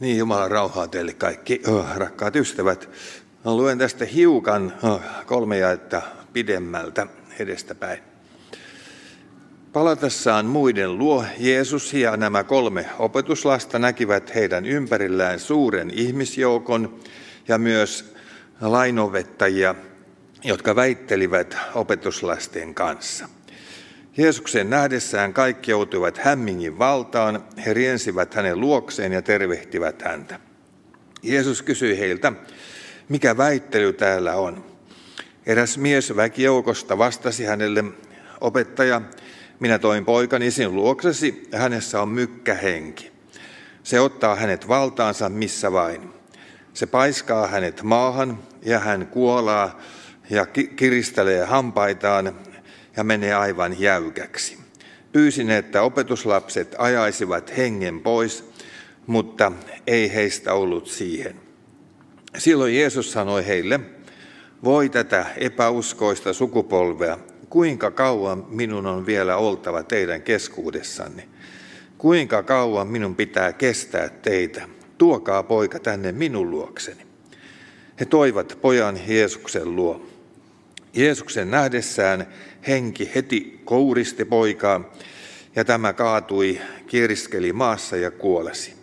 Niin, Jumalan rauhaa teille kaikki rakkaat ystävät. Mä luen tästä hiukan kolme jaetta pidemmältä edestäpäin. Palatessaan muiden luo Jeesus ja nämä kolme opetuslasta näkivät heidän ympärillään suuren ihmisjoukon ja myös lainovettajia, jotka väittelivät opetuslasten kanssa. Jeesuksen nähdessään kaikki joutuivat hämmingin valtaan, he riensivät hänen luokseen ja tervehtivät häntä. Jeesus kysyi heiltä, mikä väittely täällä on. Eräs mies väkijoukosta vastasi hänelle, opettaja, minä toin poikani sinun luoksesi, hänessä on mykkähenki. Se ottaa hänet valtaansa missä vain. Se paiskaa hänet maahan ja hän kuolaa ja kiristelee hampaitaan ja menee aivan jäykäksi. Pyysin, että opetuslapset ajaisivat hengen pois, mutta ei heistä ollut siihen. Silloin Jeesus sanoi heille, voi tätä epäuskoista sukupolvea, kuinka kauan minun on vielä oltava teidän keskuudessanne? Kuinka kauan minun pitää kestää teitä? Tuokaa poika tänne minun luokseni. He toivat pojan Jeesuksen luo. Jeesuksen nähdessään henki heti kouristi poikaa, ja tämä kaatui, kieriskeli maassa ja kuolesi.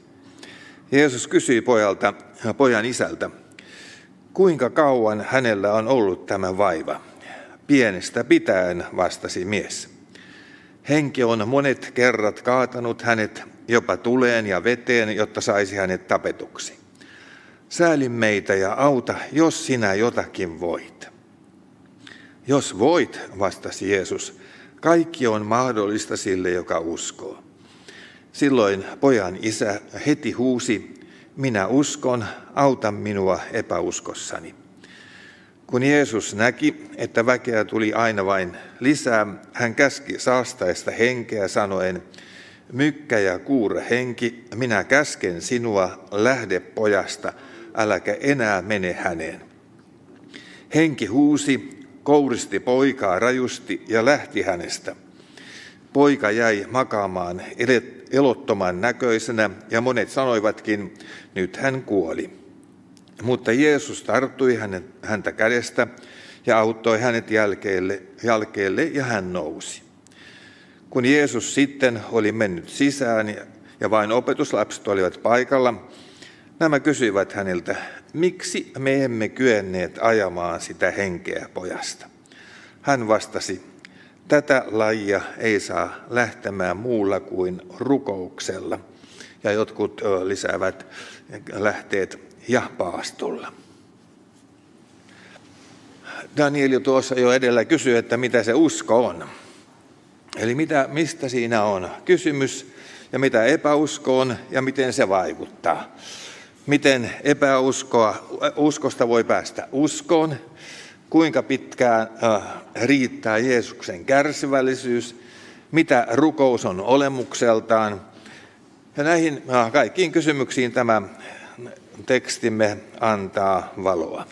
Jeesus kysyi pojalta, pojan isältä, kuinka kauan hänellä on ollut tämä vaiva? Pienestä pitäen, vastasi mies. Henki on monet kerrat kaatanut hänet jopa tuleen ja veteen, jotta saisi hänet tapetuksi. Sääli meitä ja auta, jos sinä jotakin voit. Jos voit, vastasi Jeesus, kaikki on mahdollista sille, joka uskoo. Silloin pojan isä heti huusi, minä uskon, auta minua epäuskossani. Kun Jeesus näki, että väkeä tuli aina vain lisää, hän käski saastaista henkeä sanoen, mykkä ja kuura henki, minä käsken sinua, lähde pojasta, äläkä enää mene häneen. Henki huusi, kouristi poikaa rajusti ja lähti hänestä. Poika jäi makaamaan elottoman näköisenä ja monet sanoivatkin, nyt hän kuoli. Mutta Jeesus tarttui häntä kädestä ja auttoi hänet jälkeelle, jälkeelle ja hän nousi. Kun Jeesus sitten oli mennyt sisään ja vain opetuslapset olivat paikalla, nämä kysyivät häneltä, miksi me emme kyenneet ajamaan sitä henkeä pojasta? Hän vastasi, tätä lajia ei saa lähtemään muulla kuin rukouksella. Ja jotkut lisäävät lähteet ja paastolla. Daniel jo tuossa jo edellä kysyi, että mitä se usko on. Eli mitä, mistä siinä on kysymys ja mitä epäusko on ja miten se vaikuttaa. Miten epäuskoa, uskosta voi päästä uskoon, kuinka pitkään äh, riittää Jeesuksen kärsivällisyys, mitä rukous on olemukseltaan. Ja näihin äh, kaikkiin kysymyksiin tämä tekstimme antaa valoa.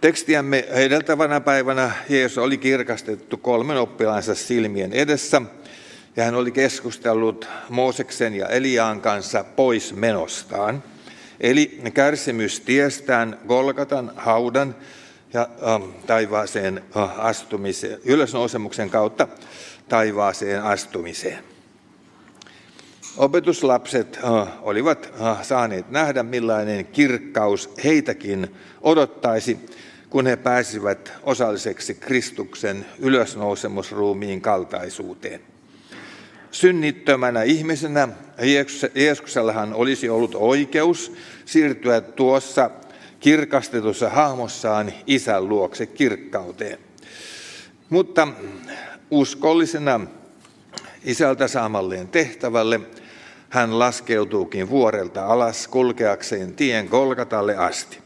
Tekstiämme edeltävänä päivänä Jeesus oli kirkastettu kolmen oppilaansa silmien edessä ja hän oli keskustellut Mooseksen ja Eliaan kanssa pois menostaan, eli kärsimystiestään Golgatan haudan ja äh, taivaaseen äh, astumiseen, ylösnousemuksen kautta taivaaseen astumiseen. Opetuslapset äh, olivat äh, saaneet nähdä, millainen kirkkaus heitäkin odottaisi, kun he pääsivät osalliseksi Kristuksen ylösnousemusruumiin kaltaisuuteen. Synnittömänä ihmisenä Jeesuksellahan olisi ollut oikeus siirtyä tuossa kirkastetussa hahmossaan isän luokse kirkkauteen. Mutta uskollisena isältä saamalleen tehtävälle hän laskeutuukin vuorelta alas kulkeakseen tien Kolkatalle asti,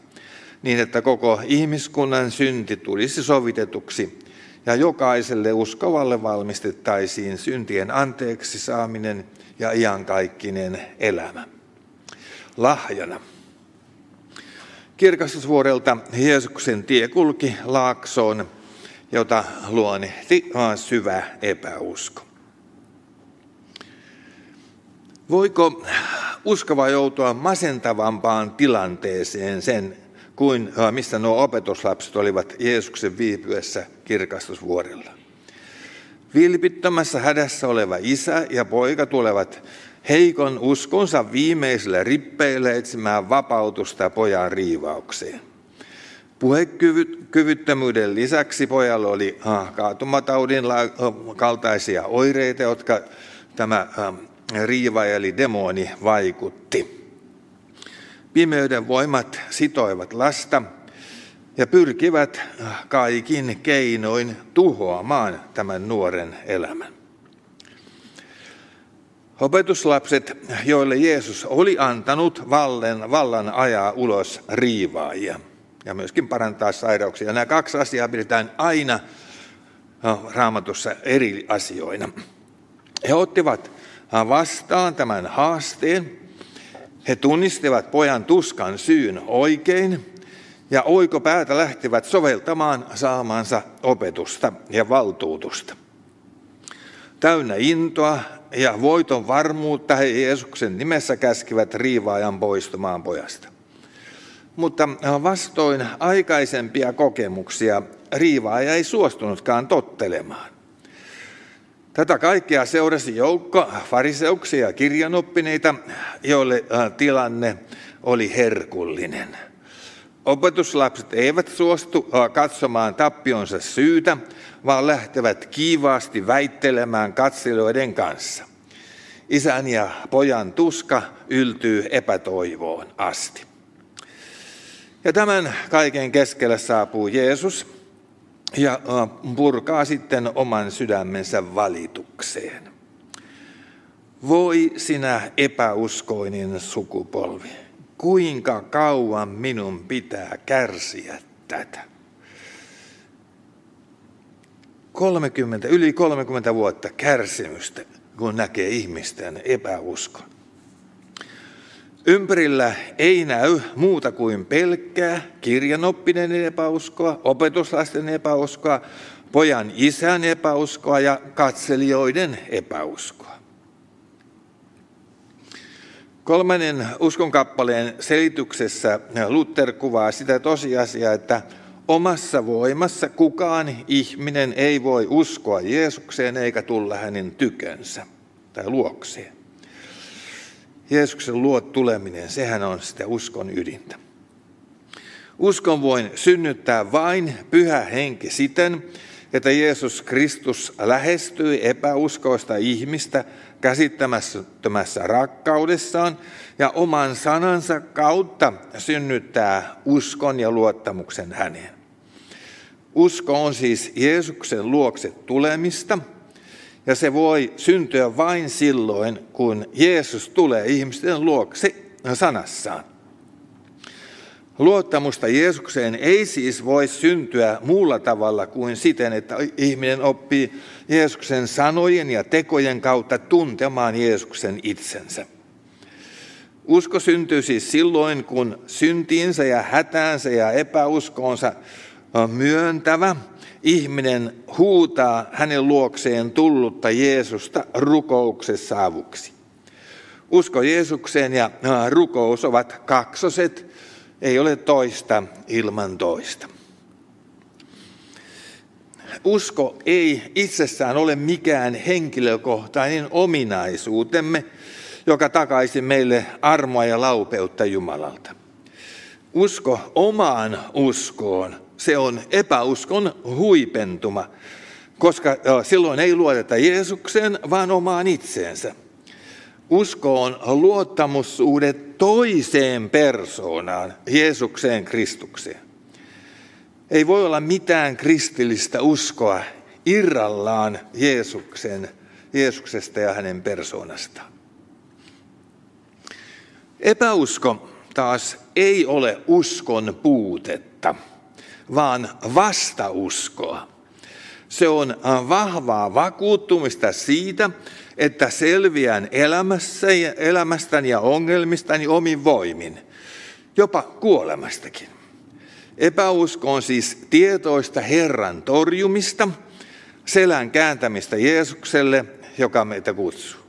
niin että koko ihmiskunnan synti tulisi sovitetuksi ja jokaiselle uskovalle valmistettaisiin syntien anteeksi saaminen ja iankaikkinen elämä. Lahjana. Kirkastusvuorelta Jeesuksen tie kulki laaksoon, jota luonnehti syvä epäusko. Voiko uskova joutua masentavampaan tilanteeseen sen kuin missä nuo opetuslapset olivat Jeesuksen viipyessä kirkastusvuorilla. Vilpittömässä hädässä oleva isä ja poika tulevat heikon uskonsa viimeisille rippeille etsimään vapautusta pojan riivaukseen. Puhekyvyttömyyden lisäksi pojalla oli kaatumataudin kaltaisia oireita, jotka tämä riiva eli demoni vaikutti. Pimeyden voimat sitoivat lasta ja pyrkivät kaikin keinoin tuhoamaan tämän nuoren elämän. Opetuslapset, joille Jeesus oli antanut vallan, vallan ajaa ulos riivaajia ja myöskin parantaa sairauksia. Nämä kaksi asiaa pidetään aina raamatussa eri asioina. He ottivat vastaan tämän haasteen. He tunnistivat pojan tuskan syyn oikein ja oikopäätä lähtivät soveltamaan saamansa opetusta ja valtuutusta. Täynnä intoa ja voiton varmuutta he Jeesuksen nimessä käskivät riivaajan poistumaan pojasta. Mutta vastoin aikaisempia kokemuksia riivaaja ei suostunutkaan tottelemaan. Tätä kaikkea seurasi joukko fariseuksia ja kirjanoppineita, joille tilanne oli herkullinen. Opetuslapset eivät suostu katsomaan tappionsa syytä, vaan lähtevät kiivaasti väittelemään katselijoiden kanssa. Isän ja pojan tuska yltyy epätoivoon asti. Ja tämän kaiken keskellä saapuu Jeesus ja purkaa sitten oman sydämensä valitukseen. Voi sinä epäuskoinen sukupolvi, kuinka kauan minun pitää kärsiä tätä? 30, yli 30 vuotta kärsimystä, kun näkee ihmisten epäuskon. Ympärillä ei näy muuta kuin pelkkää kirjanoppinen epäuskoa, opetuslasten epäuskoa, pojan isän epäuskoa ja katselijoiden epäuskoa. Kolmannen uskonkappaleen selityksessä Luther kuvaa sitä tosiasiaa, että omassa voimassa kukaan ihminen ei voi uskoa Jeesukseen eikä tulla hänen tykönsä tai luokseen. Jeesuksen luot tuleminen, sehän on sitä uskon ydintä. Uskon voin synnyttää vain pyhä henki siten, että Jeesus Kristus lähestyi epäuskoista ihmistä käsittämättömässä rakkaudessaan ja oman sanansa kautta synnyttää uskon ja luottamuksen häneen. Usko on siis Jeesuksen luokse tulemista – ja se voi syntyä vain silloin, kun Jeesus tulee ihmisten luokse sanassaan. Luottamusta Jeesukseen ei siis voi syntyä muulla tavalla kuin siten, että ihminen oppii Jeesuksen sanojen ja tekojen kautta tuntemaan Jeesuksen itsensä. Usko syntyy siis silloin, kun syntiinsä ja hätäänsä ja epäuskoonsa myöntävä ihminen huutaa hänen luokseen tullutta Jeesusta rukouksessa avuksi. Usko Jeesukseen ja rukous ovat kaksoset, ei ole toista ilman toista. Usko ei itsessään ole mikään henkilökohtainen ominaisuutemme, joka takaisi meille armoa ja laupeutta Jumalalta. Usko omaan uskoon se on epäuskon huipentuma, koska silloin ei luoteta Jeesukseen, vaan omaan itseensä. Usko on luottamussuhde toiseen persoonaan, Jeesukseen Kristukseen. Ei voi olla mitään kristillistä uskoa irrallaan Jeesuksen, Jeesuksesta ja hänen persoonastaan. Epäusko taas ei ole uskon puutetta vaan vastauskoa. Se on vahvaa vakuuttumista siitä, että selviän elämässä elämästäni ja ongelmistani omin voimin, jopa kuolemastakin. Epäusko on siis tietoista Herran torjumista, selän kääntämistä Jeesukselle, joka meitä kutsuu.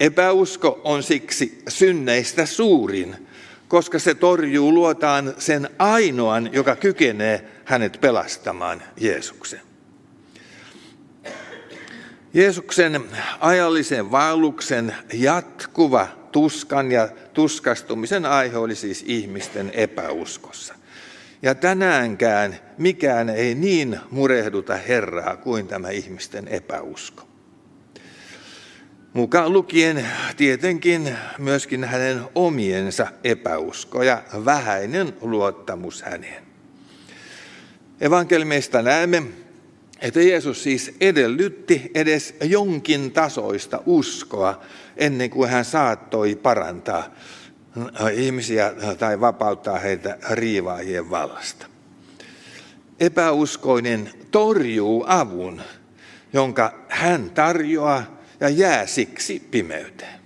Epäusko on siksi synneistä suurin, koska se torjuu luotaan sen ainoan, joka kykenee hänet pelastamaan, Jeesuksen. Jeesuksen ajallisen vaelluksen jatkuva tuskan ja tuskastumisen aihe oli siis ihmisten epäuskossa. Ja tänäänkään mikään ei niin murehduta Herraa kuin tämä ihmisten epäusko. Mukaan lukien tietenkin myöskin hänen omiensa epäusko ja vähäinen luottamus häneen. Evankeliumista näemme, että Jeesus siis edellytti edes jonkin tasoista uskoa ennen kuin hän saattoi parantaa ihmisiä tai vapauttaa heitä riivaajien vallasta. Epäuskoinen torjuu avun, jonka hän tarjoaa ja jää siksi pimeyteen.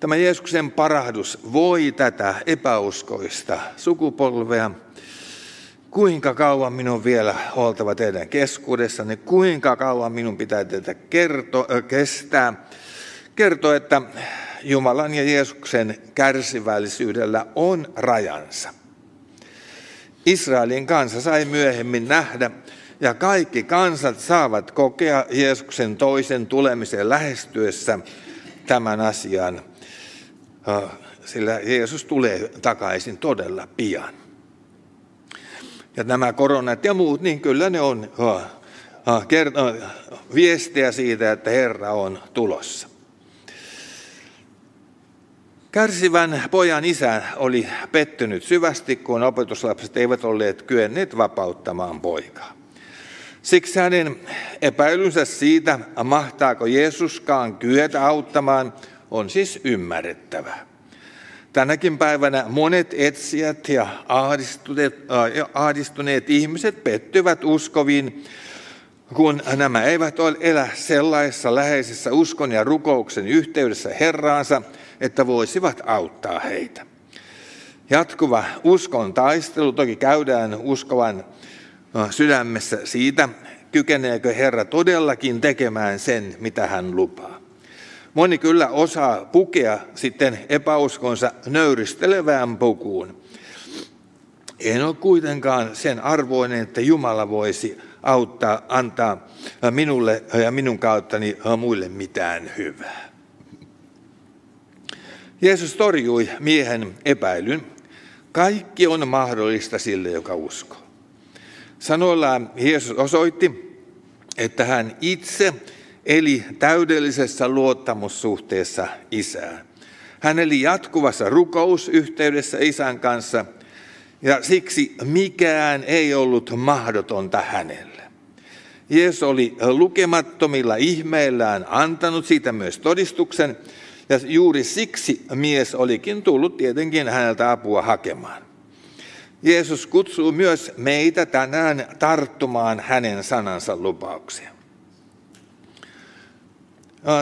Tämä Jeesuksen parahdus voi tätä epäuskoista sukupolvea kuinka kauan minun vielä oltava teidän keskuudessanne, kuinka kauan minun pitää teitä kerto, äh, kestää. Kertoo, että Jumalan ja Jeesuksen kärsivällisyydellä on rajansa. Israelin kansa sai myöhemmin nähdä, ja kaikki kansat saavat kokea Jeesuksen toisen tulemisen lähestyessä tämän asian, sillä Jeesus tulee takaisin todella pian. Ja nämä koronat ja muut, niin kyllä ne on viestiä siitä, että Herra on tulossa. Kärsivän pojan isä oli pettynyt syvästi, kun opetuslapset eivät olleet kyenneet vapauttamaan poikaa. Siksi hänen epäilynsä siitä, mahtaako Jeesuskaan kyetä auttamaan, on siis ymmärrettävää. Tänäkin päivänä monet etsijät ja ahdistuneet, äh, ahdistuneet ihmiset pettyvät uskoviin, kun nämä eivät ole elä sellaisessa läheisessä uskon ja rukouksen yhteydessä Herraansa, että voisivat auttaa heitä. Jatkuva uskon taistelu toki käydään uskovan sydämessä siitä, kykeneekö Herra todellakin tekemään sen, mitä hän lupaa. Moni kyllä osaa pukea sitten epäuskonsa nöyristelevään pukuun. En ole kuitenkaan sen arvoinen, että Jumala voisi auttaa, antaa minulle ja minun kauttani muille mitään hyvää. Jeesus torjui miehen epäilyn. Kaikki on mahdollista sille, joka uskoo. Sanoillaan Jeesus osoitti, että hän itse eli täydellisessä luottamussuhteessa isään. Hän eli jatkuvassa rukousyhteydessä isän kanssa ja siksi mikään ei ollut mahdotonta hänelle. Jeesus oli lukemattomilla ihmeillään antanut siitä myös todistuksen ja juuri siksi mies olikin tullut tietenkin häneltä apua hakemaan. Jeesus kutsuu myös meitä tänään tarttumaan hänen sanansa lupauksia.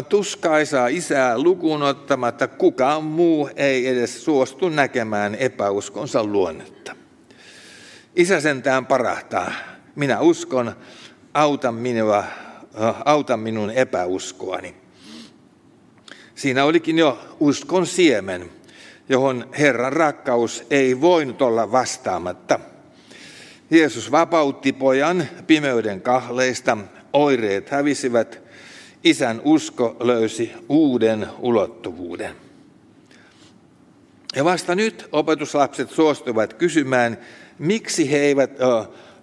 Tuskaisaa isää lukuun ottamatta kukaan muu ei edes suostu näkemään epäuskonsa luonnetta. Isä sentään parahtaa. Minä uskon, auta minua, auta minun epäuskoani. Siinä olikin jo uskon siemen, johon Herran rakkaus ei voinut olla vastaamatta. Jeesus vapautti pojan pimeyden kahleista, oireet hävisivät, isän usko löysi uuden ulottuvuuden. Ja vasta nyt opetuslapset suostuivat kysymään, miksi he, eivät,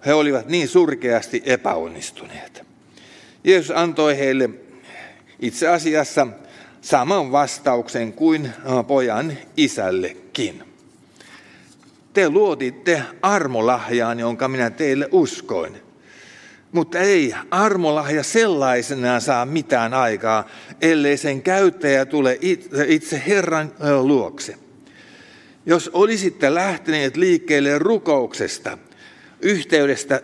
he olivat niin surkeasti epäonnistuneet. Jeesus antoi heille itse asiassa saman vastauksen kuin pojan isällekin. Te luotitte armolahjaan, jonka minä teille uskoin. Mutta ei armolahja sellaisenaan saa mitään aikaa, ellei sen käyttäjä tule itse Herran luokse. Jos olisitte lähteneet liikkeelle rukouksesta, yhteydestä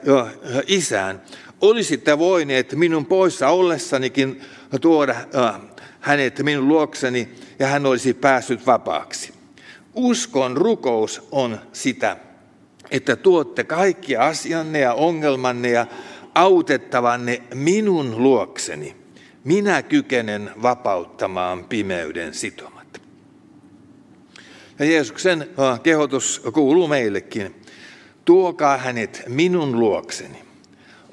isään, olisitte voineet minun poissa ollessanikin tuoda hänet minun luokseni ja hän olisi päässyt vapaaksi. Uskon rukous on sitä, että tuotte kaikki asianne ja ongelmanne ja autettavanne minun luokseni. minä kykenen vapauttamaan pimeyden sitomat. Ja Jeesuksen kehotus kuuluu meillekin. Tuokaa hänet minun luokseni.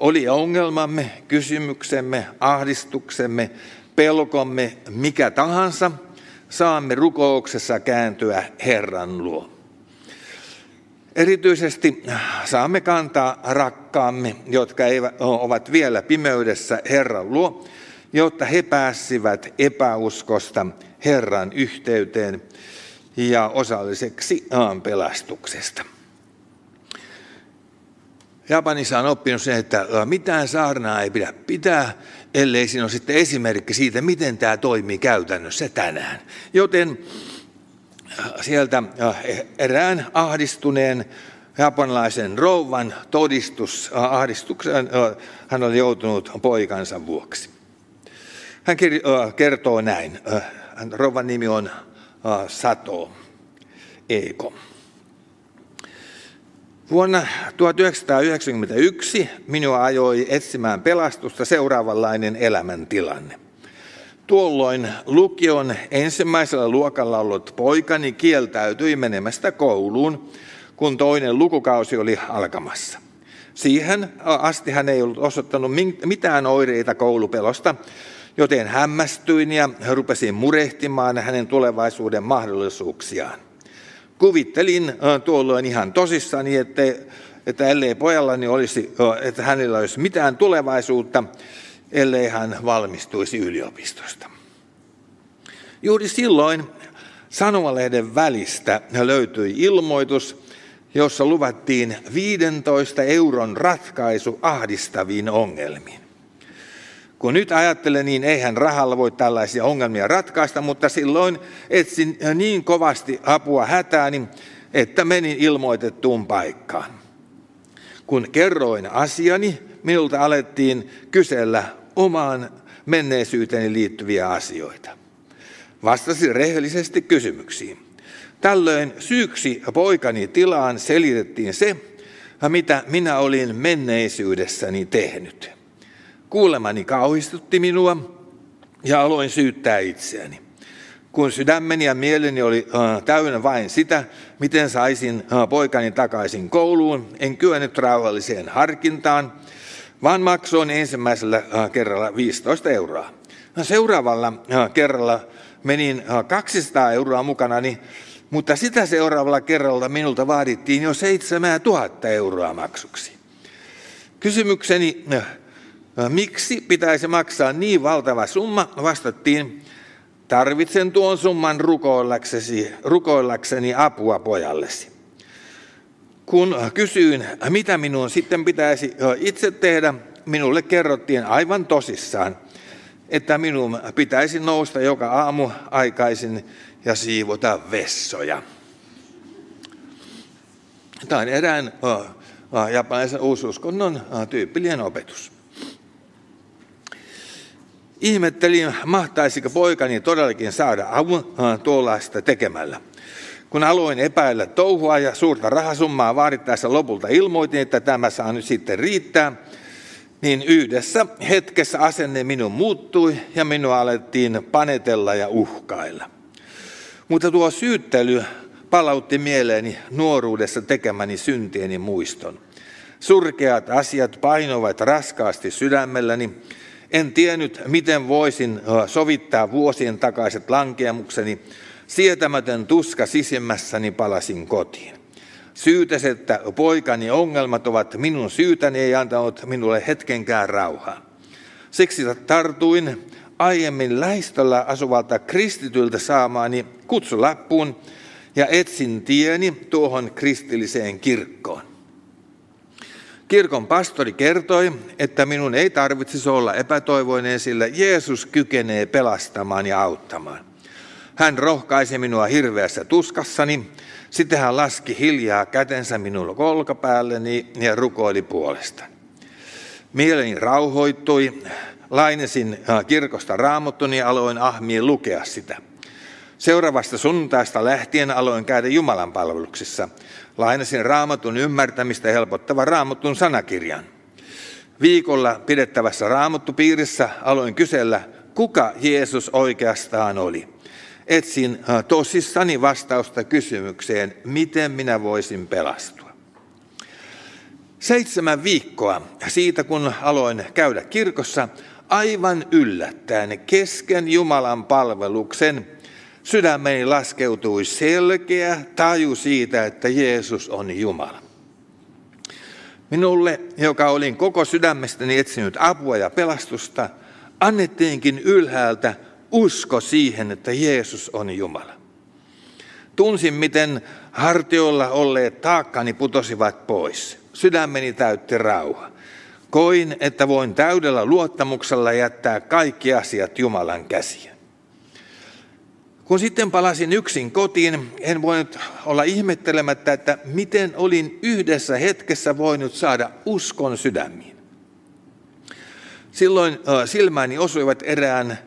Oli ongelmamme, kysymyksemme, ahdistuksemme, pelkomme, mikä tahansa, saamme rukouksessa kääntyä Herran luo. Erityisesti saamme kantaa rakkaamme, jotka ovat vielä pimeydessä Herran luo, jotta he pääsivät epäuskosta Herran yhteyteen ja osalliseksi pelastuksesta. Japanissa on oppinut sen, että mitään saarnaa ei pidä pitää, ellei siinä ole sitten esimerkki siitä, miten tämä toimii käytännössä tänään. Joten sieltä erään ahdistuneen japanilaisen rouvan todistus ahdistukseen hän oli joutunut poikansa vuoksi. Hän kertoo näin. Rouvan nimi on Sato Eiko. Vuonna 1991 minua ajoi etsimään pelastusta seuraavanlainen elämäntilanne. Tuolloin lukion ensimmäisellä luokalla ollut poikani kieltäytyi menemästä kouluun, kun toinen lukukausi oli alkamassa. Siihen asti hän ei ollut osoittanut mitään oireita koulupelosta, joten hämmästyin ja rupesin murehtimaan hänen tulevaisuuden mahdollisuuksiaan. Kuvittelin tuolloin ihan tosissani, että, että ellei pojallani olisi, että hänellä olisi mitään tulevaisuutta, ellei hän valmistuisi yliopistosta. Juuri silloin sanomalehden välistä löytyi ilmoitus, jossa luvattiin 15 euron ratkaisu ahdistaviin ongelmiin. Kun nyt ajattelen, niin eihän rahalla voi tällaisia ongelmia ratkaista, mutta silloin etsin niin kovasti apua hätääni, että menin ilmoitettuun paikkaan. Kun kerroin asiani, minulta alettiin kysellä omaan menneisyyteeni liittyviä asioita. Vastasin rehellisesti kysymyksiin. Tällöin syyksi poikani tilaan selitettiin se, mitä minä olin menneisyydessäni tehnyt. Kuulemani kauhistutti minua ja aloin syyttää itseäni. Kun sydämeni ja mieleni oli äh, täynnä vain sitä, miten saisin äh, poikani takaisin kouluun, en kyennyt rauhalliseen harkintaan, vaan maksoin ensimmäisellä äh, kerralla 15 euroa. No, seuraavalla kerralla menin 200 euroa mukanani, mutta sitä seuraavalla kerralla minulta vaadittiin jo 7000 euroa maksuksi. Kysymykseni Miksi pitäisi maksaa niin valtava summa? Vastattiin, tarvitsen tuon summan rukoillakseni apua pojallesi. Kun kysyin, mitä minun sitten pitäisi itse tehdä, minulle kerrottiin aivan tosissaan, että minun pitäisi nousta joka aamu aikaisin ja siivota vessoja. Tämä on erään japanilaisen uususkonnon tyypillinen opetus. Ihmettelin, mahtaisiko poikani todellakin saada avun tuollaista tekemällä. Kun aloin epäillä touhua ja suurta rahasummaa vaadittaessa lopulta ilmoitin, että tämä saa nyt sitten riittää, niin yhdessä hetkessä asenne minun muuttui ja minua alettiin panetella ja uhkailla. Mutta tuo syyttely palautti mieleeni nuoruudessa tekemäni syntieni muiston. Surkeat asiat painoivat raskaasti sydämelläni en tiennyt, miten voisin sovittaa vuosien takaiset lankeamukseni. Sietämätön tuska sisimmässäni palasin kotiin. Syytäs, että poikani ongelmat ovat minun syytäni, ei antanut minulle hetkenkään rauhaa. Siksi tartuin aiemmin lähistöllä asuvalta kristityltä saamaani kutsulappuun ja etsin tieni tuohon kristilliseen kirkkoon. Kirkon pastori kertoi, että minun ei tarvitsisi olla epätoivoinen, sillä Jeesus kykenee pelastamaan ja auttamaan. Hän rohkaisi minua hirveässä tuskassani, sitten hän laski hiljaa kätensä minulla kolkapäälleni ja rukoili puolestani. Mieleni rauhoittui, lainesin äh, kirkosta raamottuni ja aloin ahmien lukea sitä. Seuraavasta sunnuntaista lähtien aloin käydä Jumalan palveluksissa – lainasin raamatun ymmärtämistä helpottavan raamatun sanakirjan. Viikolla pidettävässä raamattupiirissä aloin kysellä kuka Jeesus oikeastaan oli. Etsin tosissani vastausta kysymykseen, miten minä voisin pelastua. Seitsemän viikkoa siitä, kun aloin käydä kirkossa, aivan yllättäen kesken Jumalan palveluksen sydämeni laskeutui selkeä taju siitä, että Jeesus on Jumala. Minulle, joka olin koko sydämestäni etsinyt apua ja pelastusta, annettiinkin ylhäältä usko siihen, että Jeesus on Jumala. Tunsin, miten hartioilla olleet taakkani putosivat pois. Sydämeni täytti rauha. Koin, että voin täydellä luottamuksella jättää kaikki asiat Jumalan käsiin. Kun sitten palasin yksin kotiin, en voinut olla ihmettelemättä, että miten olin yhdessä hetkessä voinut saada uskon sydämiin. Silloin silmäni osuivat erään,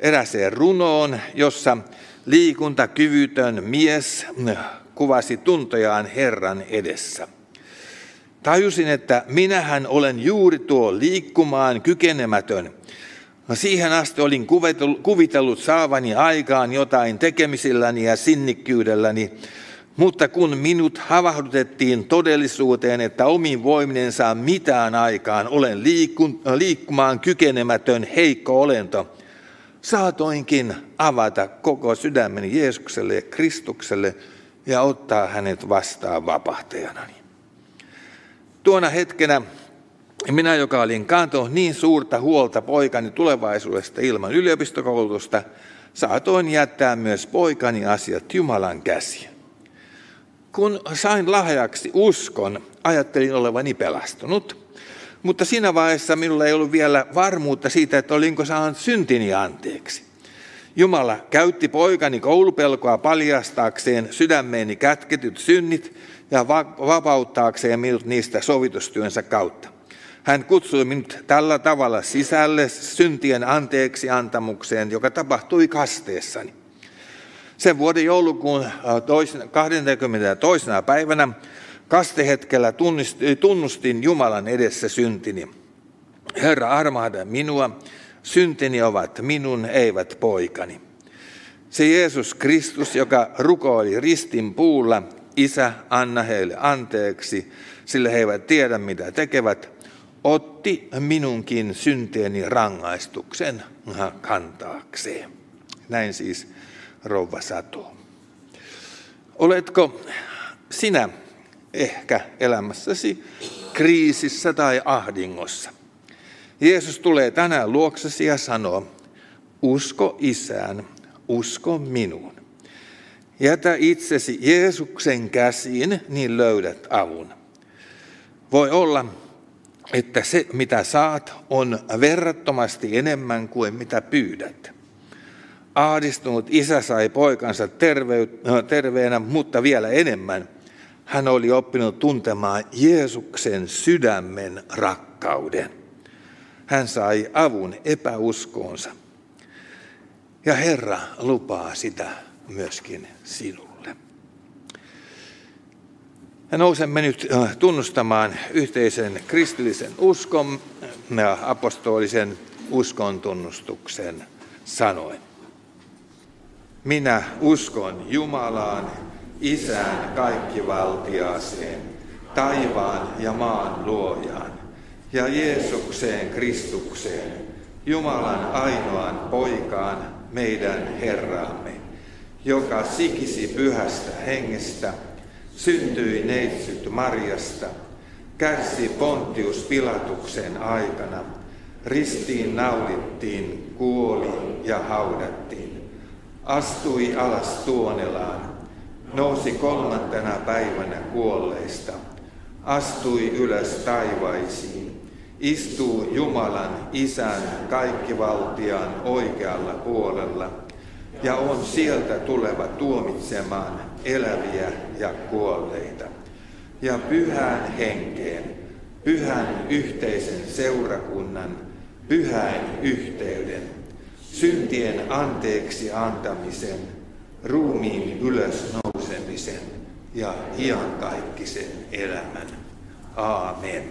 eräseen runoon, jossa liikuntakyvytön mies kuvasi tuntojaan Herran edessä. Tajusin, että minähän olen juuri tuo liikkumaan kykenemätön, No siihen asti olin kuvitellut saavani aikaan jotain tekemisilläni ja sinnikkyydelläni, mutta kun minut havahdutettiin todellisuuteen, että omin voiminen saa mitään aikaan, olen liikkumaan kykenemätön heikko olento, saatoinkin avata koko sydämeni Jeesukselle ja Kristukselle ja ottaa hänet vastaan vapahtajanani. Tuona hetkenä minä, joka olin kantanut niin suurta huolta poikani tulevaisuudesta ilman yliopistokoulutusta, saatoin jättää myös poikani asiat Jumalan käsiin. Kun sain lahjaksi uskon, ajattelin olevani pelastunut, mutta siinä vaiheessa minulla ei ollut vielä varmuutta siitä, että olinko saanut syntini anteeksi. Jumala käytti poikani koulupelkoa paljastaakseen sydämeeni kätketyt synnit ja vapauttaakseen minut niistä sovitustyönsä kautta. Hän kutsui minut tällä tavalla sisälle syntien anteeksi antamukseen, joka tapahtui kasteessani. Sen vuoden joulukuun 22. päivänä kastehetkellä tunnustin Jumalan edessä syntini. Herra, armahda minua, syntini ovat minun, eivät poikani. Se Jeesus Kristus, joka rukoili ristin puulla, Isä, anna heille anteeksi, sillä he eivät tiedä mitä tekevät, otti minunkin syntieni rangaistuksen kantaakseen. Näin siis rouva Sato. Oletko sinä ehkä elämässäsi kriisissä tai ahdingossa? Jeesus tulee tänään luoksesi ja sanoo, usko isään, usko minuun. Jätä itsesi Jeesuksen käsiin, niin löydät avun. Voi olla, että se mitä saat on verrattomasti enemmän kuin mitä pyydät. Ahdistunut isä sai poikansa terveenä, mutta vielä enemmän. Hän oli oppinut tuntemaan Jeesuksen sydämen rakkauden. Hän sai avun epäuskoonsa. Ja Herra lupaa sitä myöskin sinulle. Ja nousemme nyt äh, tunnustamaan yhteisen kristillisen uskon ja apostolisen uskon tunnustuksen sanoen. Minä uskon Jumalaan, Isään kaikkivaltiaaseen, taivaan ja maan luojaan, ja Jeesukseen Kristukseen, Jumalan ainoan poikaan, meidän Herraamme, joka sikisi pyhästä hengestä – syntyi neitsyt Marjasta, kärsi Pontius Pilatuksen aikana, ristiin naulittiin, kuoli ja haudattiin, astui alas tuonelaan, nousi kolmantena päivänä kuolleista, astui ylös taivaisiin, istuu Jumalan Isän kaikkivaltiaan oikealla puolella ja on sieltä tuleva tuomitsemaan eläviä ja kuolleita. Ja pyhään henkeen, pyhän yhteisen seurakunnan, pyhän yhteyden, syntien anteeksi antamisen, ruumiin ylösnousemisen ja iankaikkisen elämän. Aamen.